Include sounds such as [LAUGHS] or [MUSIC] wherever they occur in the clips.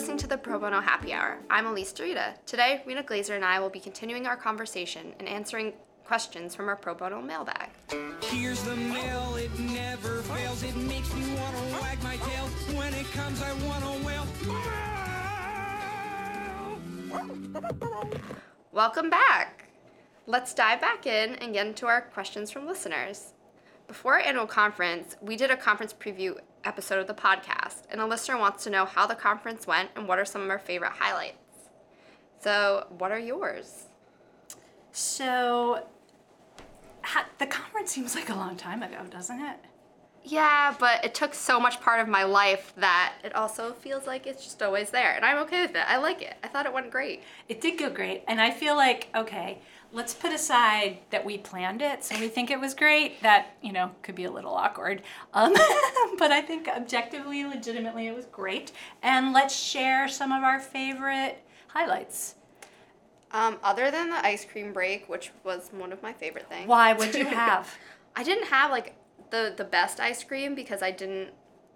listening to the Pro Bono Happy Hour. I'm Elise Dorita. Today, Rena Glazer and I will be continuing our conversation and answering questions from our Pro Bono mailbag. Here's the mail, it never fails. It makes me want to wag my tail. When it comes, I want to wail. Welcome back! Let's dive back in and get into our questions from listeners. Before our annual conference, we did a conference preview episode of the podcast, and a listener wants to know how the conference went and what are some of our favorite highlights. So, what are yours? So, ha- the conference seems like a long time ago, doesn't it? Yeah, but it took so much part of my life that it also feels like it's just always there, and I'm okay with it. I like it. I thought it went great. It did go great, and I feel like okay, let's put aside that we planned it, so we think it was great. That you know could be a little awkward, um, [LAUGHS] but I think objectively, legitimately, it was great. And let's share some of our favorite highlights. Um, other than the ice cream break, which was one of my favorite things. Why? What'd [LAUGHS] you have? I didn't have like the the best ice cream because I didn't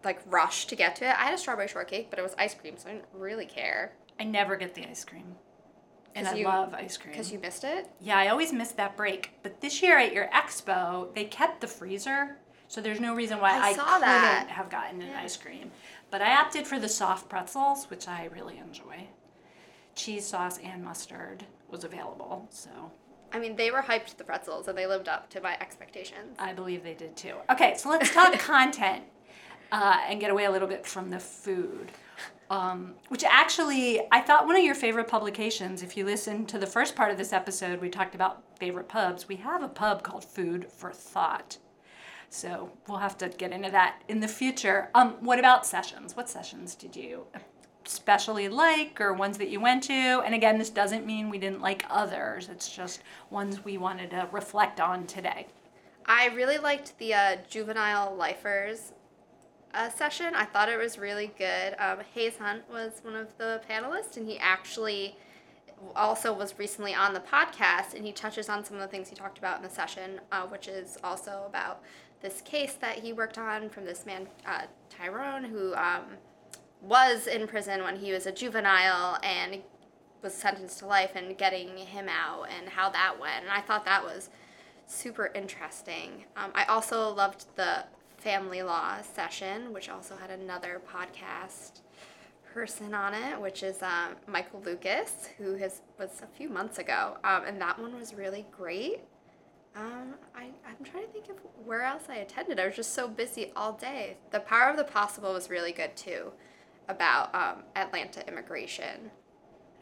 like rush to get to it. I had a strawberry shortcake, but it was ice cream, so I didn't really care. I never get the ice cream, and I you- love ice cream. Because you missed it? Yeah, I always miss that break. But this year at your expo, they kept the freezer, so there's no reason why I I, saw couldn't that. have gotten an ice cream. But I opted for the soft pretzels, which I really enjoy. Cheese sauce and mustard was available, so I mean, they were hyped the pretzels, and they lived up to my expectations. I believe they did too. Okay, so let's talk [LAUGHS] content uh, and get away a little bit from the food. Um, which actually, I thought one of your favorite publications, if you listen to the first part of this episode, we talked about favorite pubs. We have a pub called Food for Thought. So we'll have to get into that in the future. Um, what about sessions? What sessions did you especially like or ones that you went to? And again, this doesn't mean we didn't like others, it's just ones we wanted to reflect on today. I really liked the uh, juvenile lifers uh, session. I thought it was really good. Um, Hayes Hunt was one of the panelists, and he actually also was recently on the podcast, and he touches on some of the things he talked about in the session, uh, which is also about this case that he worked on from this man uh, Tyrone, who um, was in prison when he was a juvenile and was sentenced to life, and getting him out, and how that went. And I thought that was super interesting. Um, I also loved the family law session, which also had another podcast person on it, which is um, Michael Lucas, who has was a few months ago, um, and that one was really great. Um, I, I'm trying to think of where else I attended. I was just so busy all day. The Power of the Possible was really good too, about um, Atlanta immigration.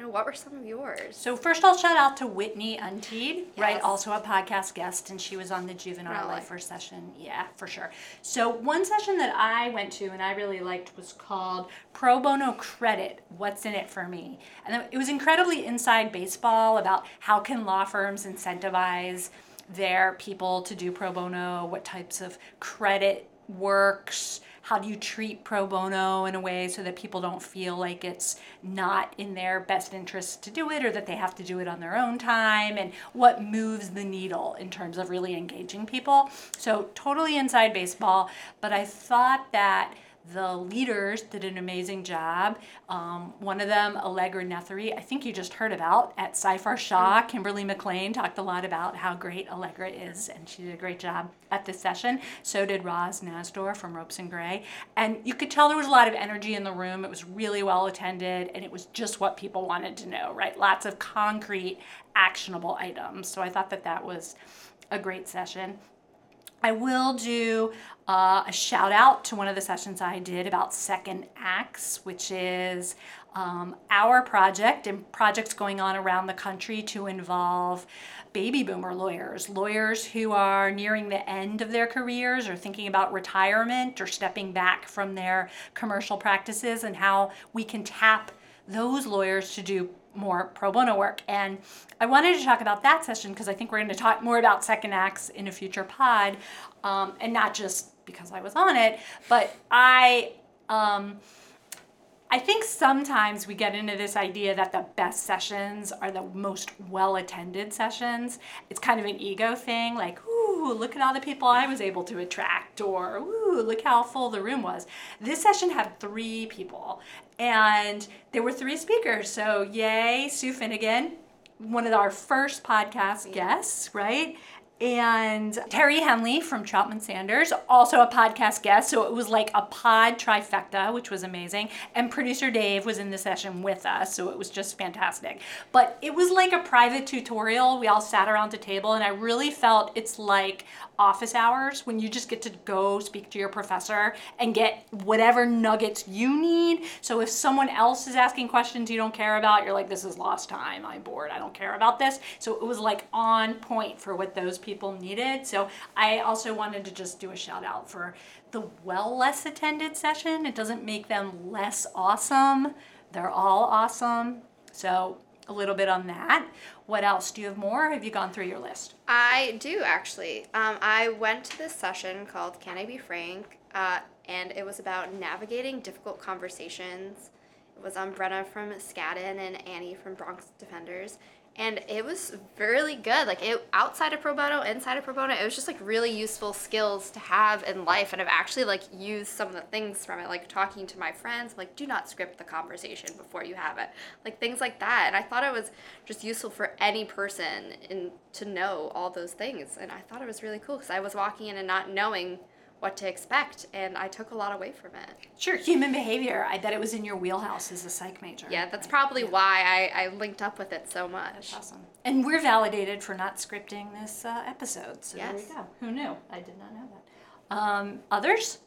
Now, what were some of yours? So first I'll shout out to Whitney Unteed, right? Also a podcast guest, and she was on the Juvenile Really? Lifer session. Yeah, for sure. So one session that I went to and I really liked was called Pro Bono Credit, What's in It for Me? And it was incredibly inside baseball about how can law firms incentivize their people to do pro bono, what types of credit works, how do you treat pro bono in a way so that people don't feel like it's not in their best interest to do it or that they have to do it on their own time and what moves the needle in terms of really engaging people. So totally inside baseball, but I thought that the leaders did an amazing job. Um, one of them, Allegra Nethery, I think you just heard about at Seyfarth Shaw. Kimberly McLean talked a lot about how great Allegra is, and she did a great job at this session. So did Roz Nasdor from Ropes and Gray. And you could tell there was a lot of energy in the room. It was really well attended, and it was just what people wanted to know, right? Lots of concrete, actionable items. So I thought that that was a great session. I will do uh, a shout out to one of the sessions I did about second acts, which is um, our project and projects going on around the country to involve baby boomer lawyers, lawyers who are nearing the end of their careers or thinking about retirement or stepping back from their commercial practices, and how we can tap those lawyers to do more pro bono work. And I wanted to talk about that session because I think we're going to talk more about second acts in a future pod, um, and not just because I was on it, but I. Um, I think sometimes we get into this idea that the best sessions are the most well attended sessions. It's kind of an ego thing, like, ooh, look at all the people I was able to attract, or ooh, look how full the room was. This session had three people, and there were three speakers. So, yay, Sue Finegan, one of our first podcast guests, right? And Terry Henley from Troutman Sanders, also a podcast guest. So it was like a pod trifecta, which was amazing. And producer Dave was in the session with us. So it was just fantastic. But it was like a private tutorial. We all sat around the table, and I really felt it's like office hours when you just get to go speak to your professor and get whatever nuggets you need. So if someone else is asking questions you don't care about, you're like, this is lost time. I'm bored. I don't care about this. So it was like on point for what those people needed. So I also wanted to just do a shout out for the well less attended session. It doesn't make them less awesome. They're all awesome. So a little bit on that. What else? Do you have more? Have you gone through your list? I do actually. Um, I went to this session called Can I Be Frank? Uh, and it was about navigating difficult conversations. It was on Brenna from Skadden and Annie from Bronx Defenders. And it was really good. Like it outside of pro bono, inside of pro bono, it was just like really useful skills to have in life. And I've actually like used some of the things from it, like talking to my friends, like do not script the conversation before you have it, like things like that. And I thought it was just useful for any person in to know all those things. And I thought it was really cool because I was walking in and not knowing what to expect, and I took a lot away from it. Sure, human behavior. I bet it was in your wheelhouse as a psych major. Yeah, that's right? probably Yeah. why I, I linked up with it so much. that's Awesome. And we're validated for not scripting this uh, episode. So there Yes. we go. Who knew? I did not know that. Um, others?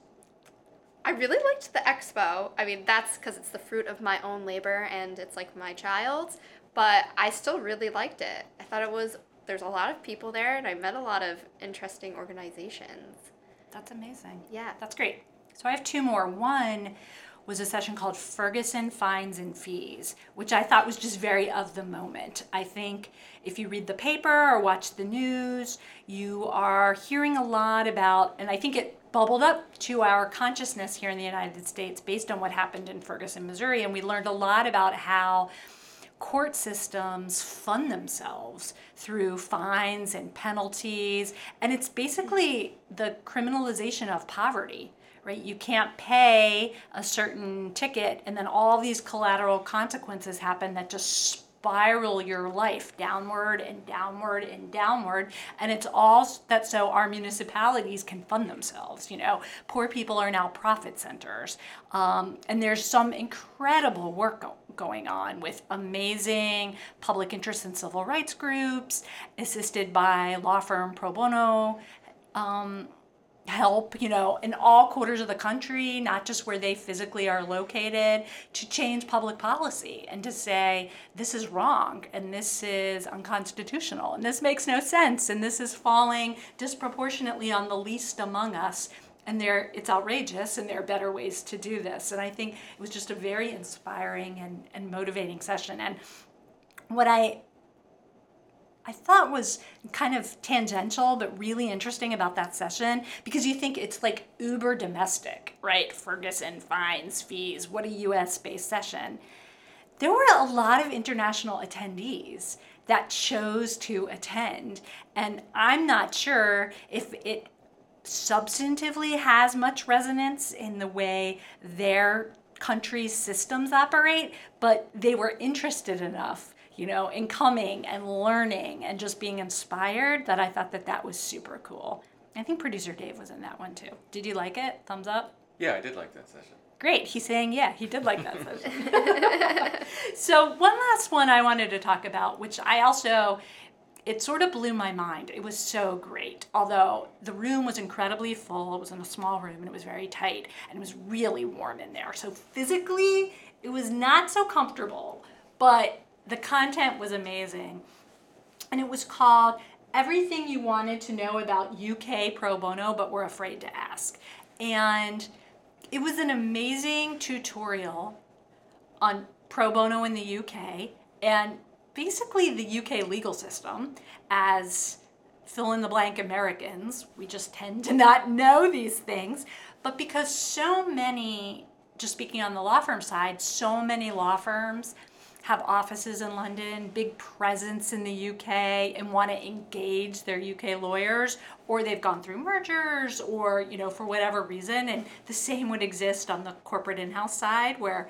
I really liked the expo. I mean, that's because it's the fruit of my own labor and it's like my child's, but I still really liked it. I thought it was, there's a lot of people there and I met a lot of interesting organizations. That's amazing. Yeah. That's great. So I have two more. One was a session called Ferguson Fines and Fees, which I thought was just very of the moment. I think if you read the paper or watch the news, you are hearing a lot about, and I think it bubbled up to our consciousness here in the United States based on what happened in Ferguson, Missouri. And we learned a lot about how court systems fund themselves through fines and penalties and it's basically the criminalization of poverty right? You can't pay a certain ticket and then all these collateral consequences happen that just spiral your life downward and downward and downward. And it's all that so our municipalities can fund themselves you know. Poor people are now profit centers. Um, and there's some incredible work go- going on with amazing public interest and civil rights groups assisted by law firm pro bono. Um, help, you know, in all quarters of the country, not just where they physically are located, to change public policy and to say this is wrong and this is unconstitutional and this makes no sense and this is falling disproportionately on the least among us. And there, it's outrageous, and there are better ways to do this. And I think it was just a very inspiring and, and motivating session. And what I I thought was kind of tangential but really interesting about that session because you think it's like uber domestic, right? Ferguson, fines, fees, what a US based session. There were a lot of international attendees that chose to attend, and I'm not sure if it substantively has much resonance in the way their country's systems operate, but they were interested enough you know, in coming and learning and just being inspired that I thought that that was super cool. I think producer Dave was in that one too. Did you like it? Thumbs up? Yeah, I did like that session. Great. He's saying, yeah, he did like that session. [LAUGHS] [LAUGHS] so, one last one I wanted to talk about, which I also, it sort of blew my mind. It was so great. Although the room was incredibly full, it was in a small room and it was very tight and it was really warm in there. So, physically, it was not so comfortable, but the content was amazing. And it was called Everything You Wanted to Know About UK Pro Bono But Were Afraid to Ask. And it was an amazing tutorial on pro bono in the UK and basically the UK legal system as fill in the blank Americans. We just tend to not know these things. But because so many, just speaking on the law firm side, so many law firms have offices in London, big presence in the UK, and want to engage their UK lawyers, or they've gone through mergers, or you know for whatever reason, and the same would exist on the corporate in-house side, where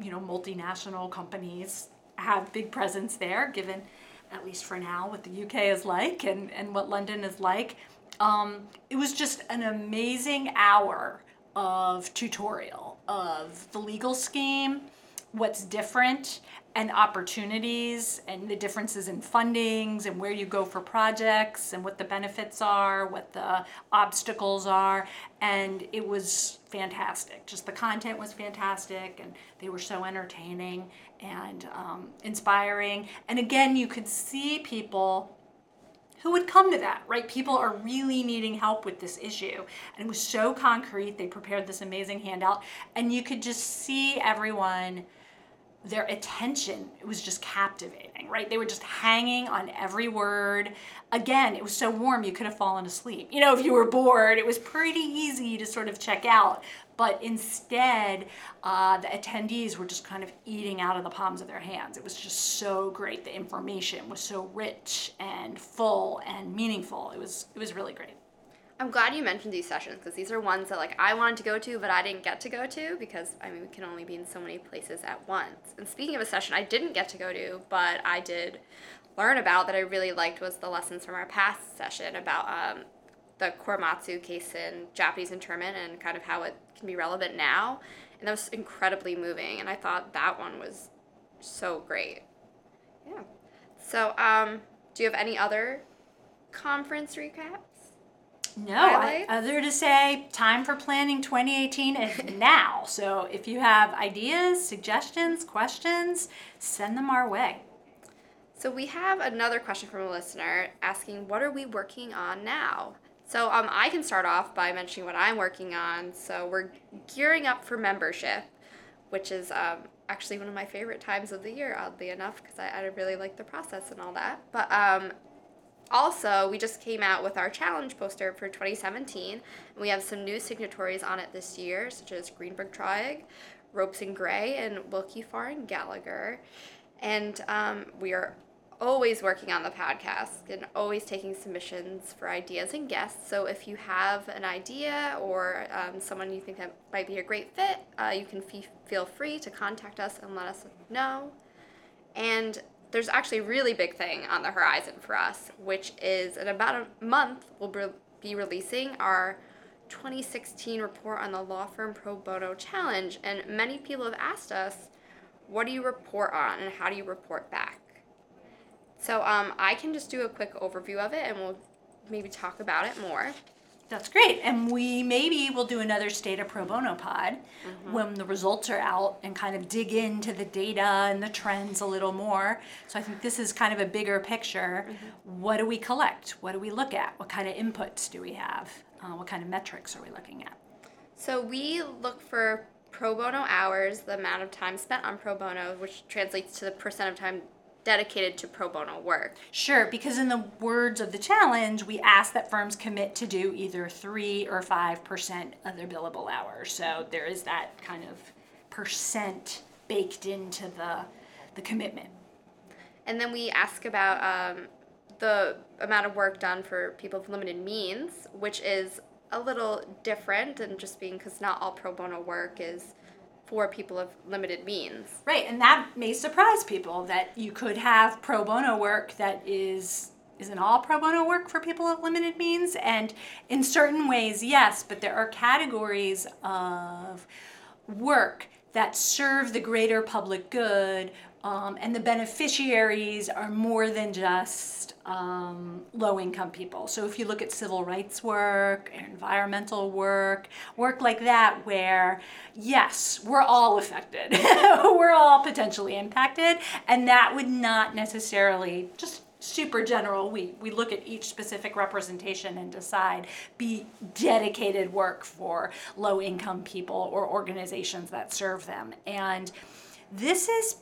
you know multinational companies have big presence there, given at least for now what the UK is like and and what London is like. Um, it was just an amazing hour of tutorial of the legal scheme, what's different, and opportunities, and the differences in fundings, and where you go for projects, and what the benefits are, what the obstacles are. And it was fantastic. Just the content was fantastic, and they were so entertaining and um, inspiring. And again, you could see people who would come to that, right? People are really needing help with this issue. And it was so concrete. They prepared this amazing handout, and you could just see everyone, their attention, it was just captivating, right? They were just hanging on every word. Again, it was so warm, you could have fallen asleep. You know, if you were bored, it was pretty easy to sort of check out. But instead, uh, the attendees were just kind of eating out of the palms of their hands. It was just so great. The information was so rich and full and meaningful. It was it was really great. I'm glad you mentioned these sessions because these are ones that like I wanted to go to, but I didn't get to go to because I mean we can only be in so many places at once. And speaking of a session I didn't get to go to, but I did learn about that I really liked was the lessons from our past session about um, the Korematsu case in Japanese internment and kind of how it can be relevant now. And that was incredibly moving, and I thought that one was so great. Yeah. So, um, do you have any other conference recaps? No, I, other to say, time for planning 2018 is [LAUGHS] now. So if you have ideas, suggestions, questions, send them our way. So we have another question from a listener asking, "What are we working on now?" So um, I can start off by mentioning what I'm working on. So we're gearing up for membership, which is um, actually one of my favorite times of the year, oddly enough, because I, I really like the process and all that. But um, also, we just came out with our challenge poster for 2017, and we have some new signatories on it this year, such as Greenberg Traurig, Ropes and Gray, and Willkie Farr and Gallagher. And um, we are always working on the podcast and always taking submissions for ideas and guests. So if you have an idea or um, someone you think that might be a great fit, uh, you can feel free to contact us and let us know. And there's actually a really big thing on the horizon for us, which is in about a month, we'll be- releasing our 2016 report on the Law Firm Pro Bono Challenge. And many people have asked us, what do you report on and how do you report back? So um, I can just do a quick overview of it and we'll maybe talk about it more. That's great. And we maybe will do another State of Pro Bono pod when the results are out and kind of dig into the data and the trends a little more. So I think this is kind of a bigger picture. What do we collect? What do we look at? What kind of inputs do we have? Uh, what kind of metrics are we looking at? So we look for pro bono hours, the amount of time spent on pro bono, which translates to the percent of time dedicated to pro bono work. Sure, because in the words of the challenge, we ask that firms commit to do either three or five percent of their billable hours. So there is that kind of percent baked into the the commitment. And then we ask about um, the amount of work done for people with limited means, which is a little different than just being because not all pro bono work is for people of limited means. Right, and that may surprise people that you could have pro bono work that is isn't all pro bono work for people of limited means and in certain ways yes but there are categories of work that serve the greater public good um, and the beneficiaries are more than just um, low income people. So if you look at civil rights work, environmental work, work like that, where yes, we're all affected, [LAUGHS] we're all potentially impacted, and that would not necessarily just super general we we look at each specific representation and decide be dedicated work for low income people or organizations that serve them. And this is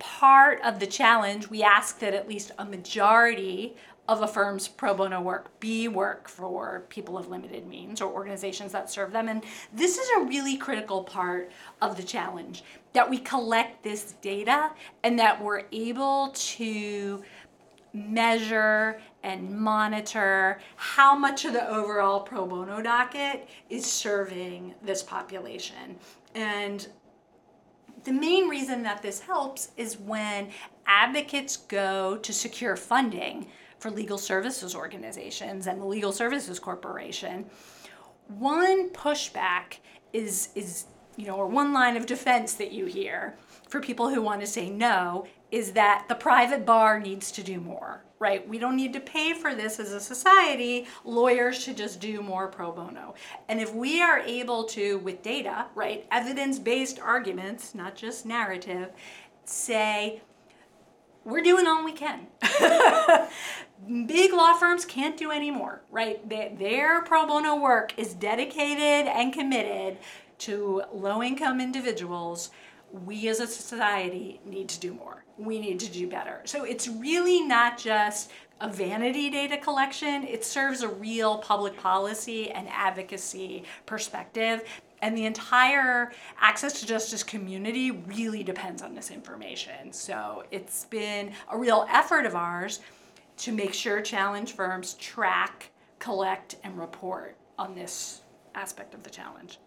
part of the challenge, we ask that at least a majority of a firm's pro bono work be work for people of limited means or organizations that serve them. And this is a really critical part of the challenge that we collect this data and that we're able to measure and monitor how much of the overall pro bono docket is serving this population. And the main reason that this helps is when advocates go to secure funding for legal services organizations and the Legal Services Corporation, one pushback is is you know, or one line of defense that you hear for people who want to say no is that the private bar needs to do more, right? We don't need to pay for this as a society. Lawyers should just do more pro bono. And if we are able to, with data, right, evidence based arguments, not just narrative, say, we're doing all we can. [LAUGHS] Big law firms can't do any more, right? Their pro bono work is dedicated and committed to low income individuals. We as a society need to do more. We need to do better. So it's really not just a vanity data collection, it serves a real public policy and advocacy perspective. And the entire access to justice community really depends on this information. So it's been a real effort of ours to make sure challenge firms track, collect, and report on this aspect of the challenge.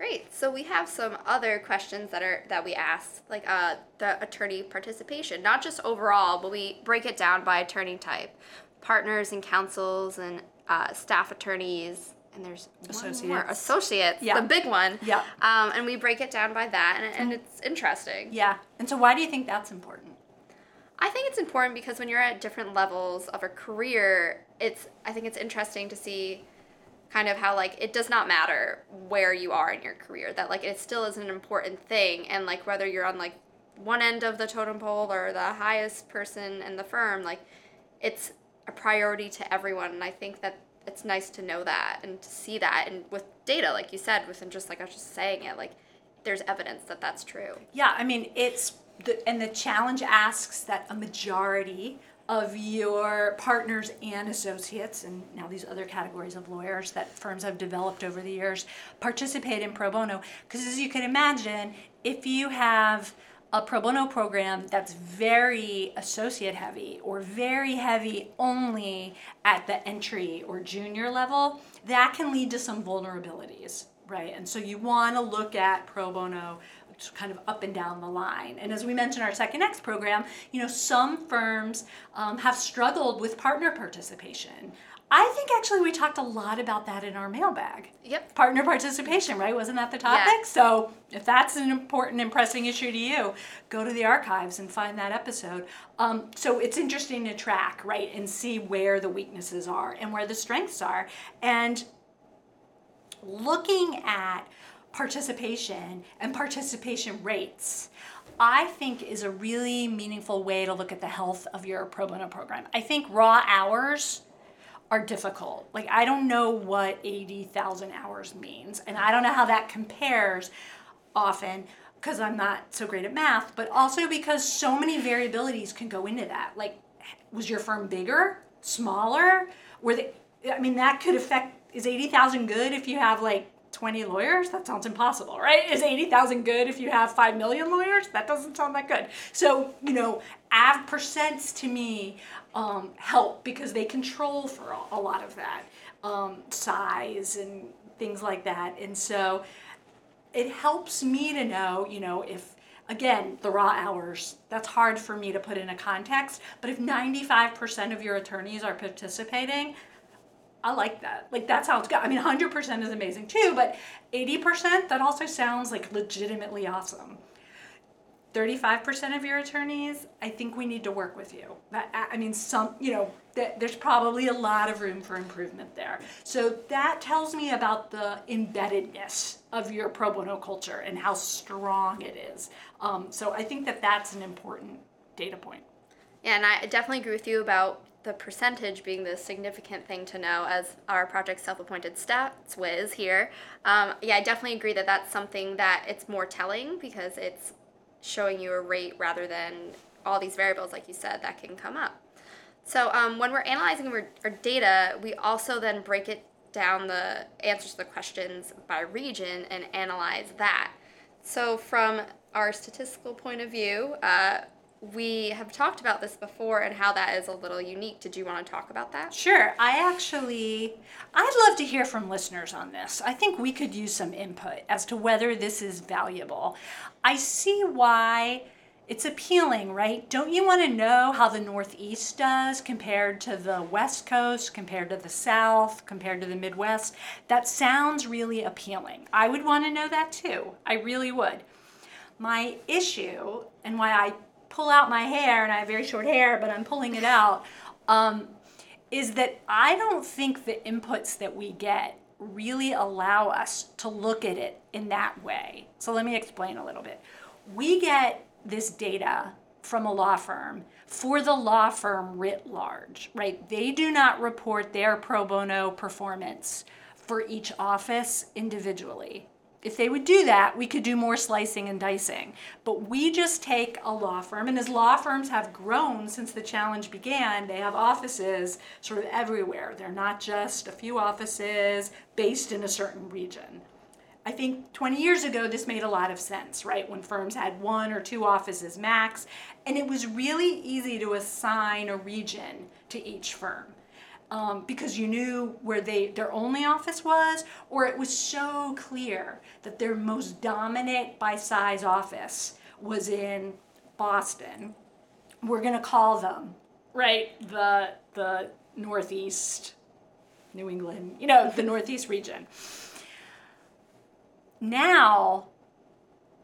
Great. So we have some other questions that are that we ask, like uh, the attorney participation, not just overall, but we break it down by attorney type, partners and counsels and uh, staff attorneys, and there's associates. More. Associates, yeah. the big one. Yeah. Um, and we break it down by that, and, and it's interesting. Yeah. And so, why do you think that's important? I think it's important because when you're at different levels of a career, it's I think it's interesting to see kind of how like it does not matter where you are in your career that like it still is an important thing and like whether you're on like one end of the totem pole or the highest person in the firm like it's a priority to everyone and I think that it's nice to know that and to see that and with data like you said within just like I was just saying it like there's evidence that that's true. Yeah, I mean it's the, and the challenge asks that a majority of your partners and associates, and now these other categories of lawyers that firms have developed over the years, participate in pro bono. Because as you can imagine, if you have a pro bono program that's very associate heavy or very heavy only at the entry or junior level, that can lead to some vulnerabilities, right? And so you want to look at pro bono kind of up and down the line. And as we mentioned our Second Acts program, you know, some firms um, have struggled with partner participation. I think actually we talked a lot about that in our mailbag. Yep. Partner participation, right? Wasn't that the topic? Yeah. So if that's an important and pressing issue to you, go to the archives and find that episode. Um, so it's interesting to track, right, and see where the weaknesses are and where the strengths are. And looking at participation and participation rates, I think is a really meaningful way to look at the health of your pro bono program. I think raw hours are difficult. Like, I don't know what 80,000 hours means, and I don't know how that compares often because I'm not so great at math, but also because so many variabilities can go into that. Like, was your firm bigger, smaller? Were they, I mean, that could affect, is 80,000 good if you have like 20 lawyers? That sounds impossible, right? Is 80,000 good if you have 5 million lawyers? That doesn't sound that good. So, you know, av percents to me um, help because they control for a, lot of that um, size and things like that. And so it helps me to know, you know, if again, the raw hours, that's hard for me to put in a context. But if 95% of your attorneys are participating, I like that. Like that sounds good. I mean, 100% is amazing too, but 80% that also sounds like legitimately awesome. 35% of your attorneys, I think we need to work with you. I mean, some, you know, there's probably a lot of room for improvement there. So that tells me about the embeddedness of your pro bono culture and how strong it is. Um, so I think that that's an important data point. Yeah, and I definitely agree with you about the percentage being the significant thing to know as our project self-appointed stats whiz here um, yeah i definitely agree that that's something that it's more telling because it's showing you a rate rather than all these variables, like you said, that can come up. So um, when we're analyzing our, our data, we also then break it down the answers to the questions by region and analyze that. So from our statistical point of view, uh, we have talked about this before and how that is a little unique. Did you want to talk about that? Sure. I actually, I'd love to hear from listeners on this. I think we could use some input as to whether this is valuable. I see why it's appealing, right? Don't you want to know how the Northeast does compared to the West Coast, compared to the South, compared to the Midwest? That sounds really appealing. I would want to know that too. I really would. My issue, and why I pull out my hair, and I have very short hair, but I'm pulling it out, um, is that I don't think the inputs that we get really allow us to look at it in that way. So let me explain a little bit. We get this data from a law firm for the law firm writ large, right? They do not report their pro bono performance for each office individually. If they would do that, we could do more slicing and dicing. But we just take a law firm, and as law firms have grown since the challenge began, they have offices sort of everywhere. They're not just a few offices based in a certain region. I think 20 years ago, this made a lot of sense, right? When firms had one or two offices max, and it was really easy to assign a region to each firm. Um, because you knew where they their only office was, or it was so clear that their most dominant by size office was in Boston. We're gonna call them right the the Northeast, New England, you know, the Northeast region now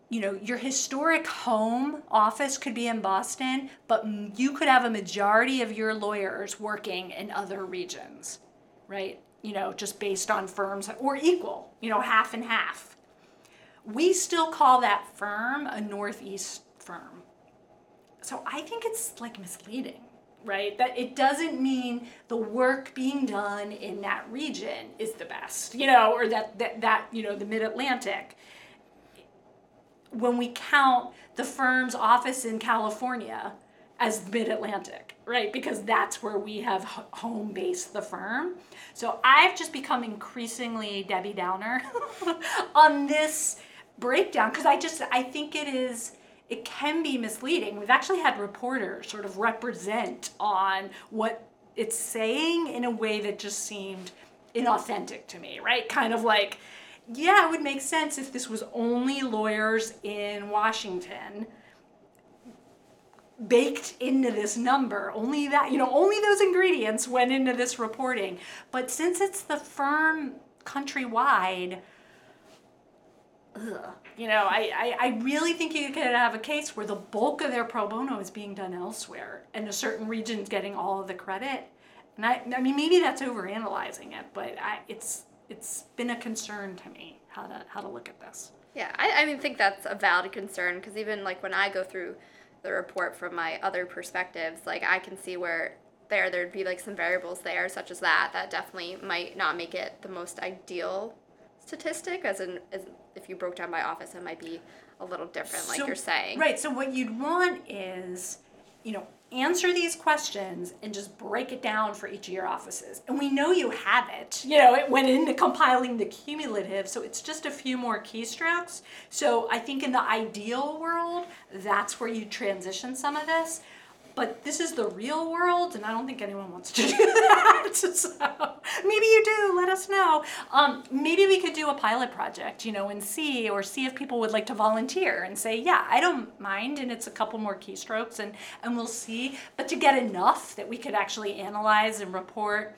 you know your historic home office could be in boston but you could have a majority of your lawyers working in other regions right you know just based on firms or equal you know half and half we still call that firm a northeast firm so i think it's like misleading right? That it doesn't mean the work being done in that region is the best, you know, or that that, that you know the Mid Atlantic. When we count the firm's office in California as Mid Atlantic, right? Because that's where we have home base the firm. So I've just become increasingly Debbie Downer [LAUGHS] on this breakdown because I just I think it is it can be misleading. We've actually had reporters sort of represent on what it's saying in a way that just seemed inauthentic to me, right? Kind of like, yeah, it would make sense if this was only lawyers in Washington baked into this number. Only that, you know, only those ingredients went into this reporting. But since it's the firm countrywide, ugh, you know, I, I, I really think you could have a case where the bulk of their pro bono is being done elsewhere and a certain region's getting all of the credit. And I, I mean, maybe that's overanalyzing it, but I, it's it's been a concern to me how to how to look at this. Yeah, I, I mean, think that's a valid concern because even like when I go through the report from my other perspectives, like I can see where there there'd be like some variables there, such as that, that definitely might not make it the most ideal statistic as in as if you broke down by office it might be a little different like So- you're saying Right. So what you'd want is, you know, answer these questions and just break it down for each of your offices. And we know you have it. You know, it went into compiling the cumulative, so it's just a few more keystrokes. So I think in the ideal world, that's where you transition some of this. But this is the real world, and I don't think anyone wants to [LAUGHS] do that. so maybe you do. Let us know. Um, maybe we could do a pilot project, you know, and see, or see if people would like to volunteer and say, yeah, I don't mind, and it's a couple more keystrokes, and and we'll see. But to get enough that we could actually analyze and report,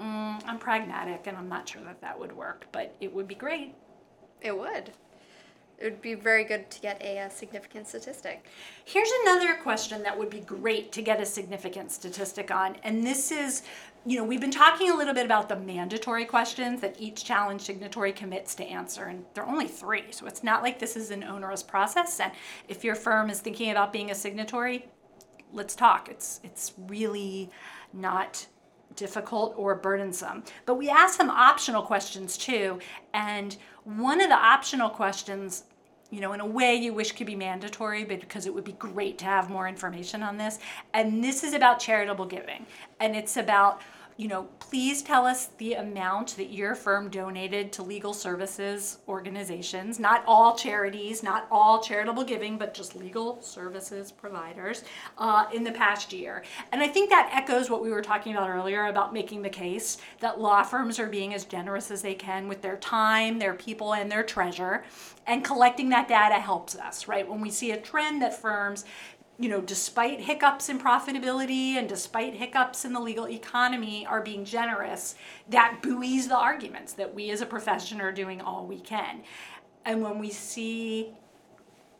mm, I'm pragmatic, and I'm not sure that that would work, but it would be great. it would it would be very good to get a, uh significant statistic Here's another question that would be great to get a significant statistic on. And this is, you know, we've been talking a little bit about the mandatory questions that each challenge signatory commits to answer. And there are only three. So it's not like this is an onerous process. And if your firm is thinking about being a signatory, let's talk. It's it's really not difficult or burdensome. But we asked some optional questions too. And one of the optional questions you know, in a way you wish could be mandatory, but because it would be great to have more information on this. And this is about charitable giving. And it's about, you know, please tell us the amount that your firm donated to legal services organizations, not all charities, not all charitable giving, but just legal services providers uh, in the past year. And I think that echoes what we were talking about earlier about making the case that law firms are being as generous as they can with their time, their people, and their treasure. And collecting that data helps us, right? When we see a trend that firms you know, despite hiccups in profitability and despite hiccups in the legal economy, are being generous, that buoys the arguments that we as a profession are doing all we can. And when we see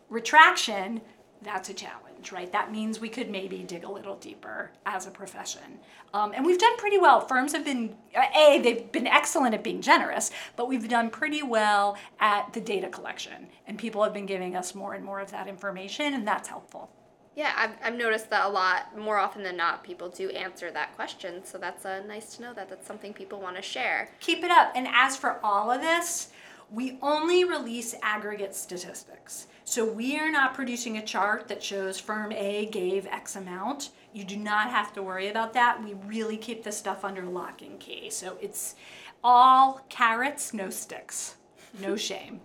retraction, that's a challenge, right? That means we could maybe dig a little deeper as a profession. Um, and we've done pretty well. Firms have been, A, they've been excellent at being generous, but we've done pretty well at the data collection. And people have been giving us more and more of that information, and that's helpful. Yeah, I've, I've noticed that a lot more often than not, people do answer that question. So that's uh, nice to know that that's something people want to share. Keep it up. And as for all of this, we only release aggregate statistics. So we are not producing a chart that shows firm A gave X amount. You do not have to worry about that. We really keep this stuff under lock and key. So it's all carrots, no sticks. No [LAUGHS] shame.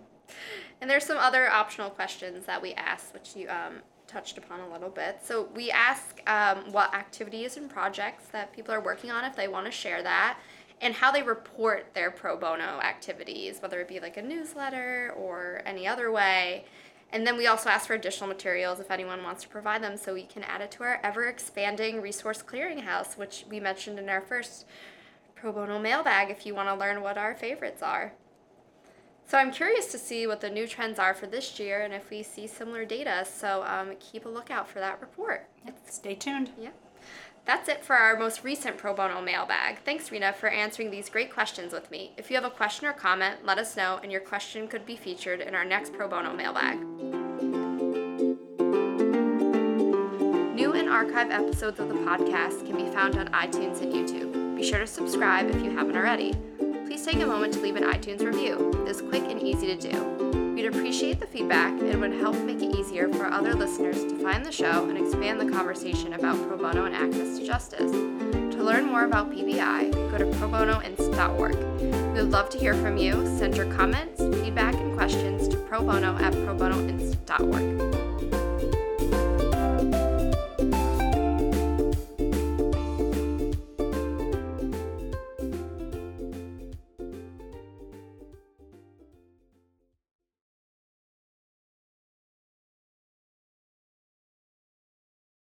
And there's some other optional questions that we ask, which you um, touched upon a little bit. So we ask um, what activities and projects that people are working on if they want to share that, and how they report their pro bono activities, whether it be like a newsletter or any other way. And then we also ask for additional materials if anyone wants to provide them so we can add it to our ever expanding resource clearinghouse, which we mentioned in our first pro bono mailbag if you want to learn what our favorites are. So I'm curious to see what the new trends are for this year and if we see similar data. So um, keep a lookout for that report. Stay tuned. Yeah. That's it for our most recent pro bono mailbag. Thanks, Rena, for answering these great questions with me. If you have a question or comment, let us know, and your question could be featured in our next pro bono mailbag. New and archive episodes of the podcast can be found on iTunes and YouTube. Be sure to subscribe if you haven't already. Please take a moment to leave an iTunes review. It's quick and easy to do. We'd appreciate the feedback and would help make it easier for other listeners to find the show and expand the conversation about pro bono and access to justice. To learn more about PBI, go to probonoinst.org. We would love to hear from you. Send your comments, feedback, and questions to pro bono at probonoinst.org.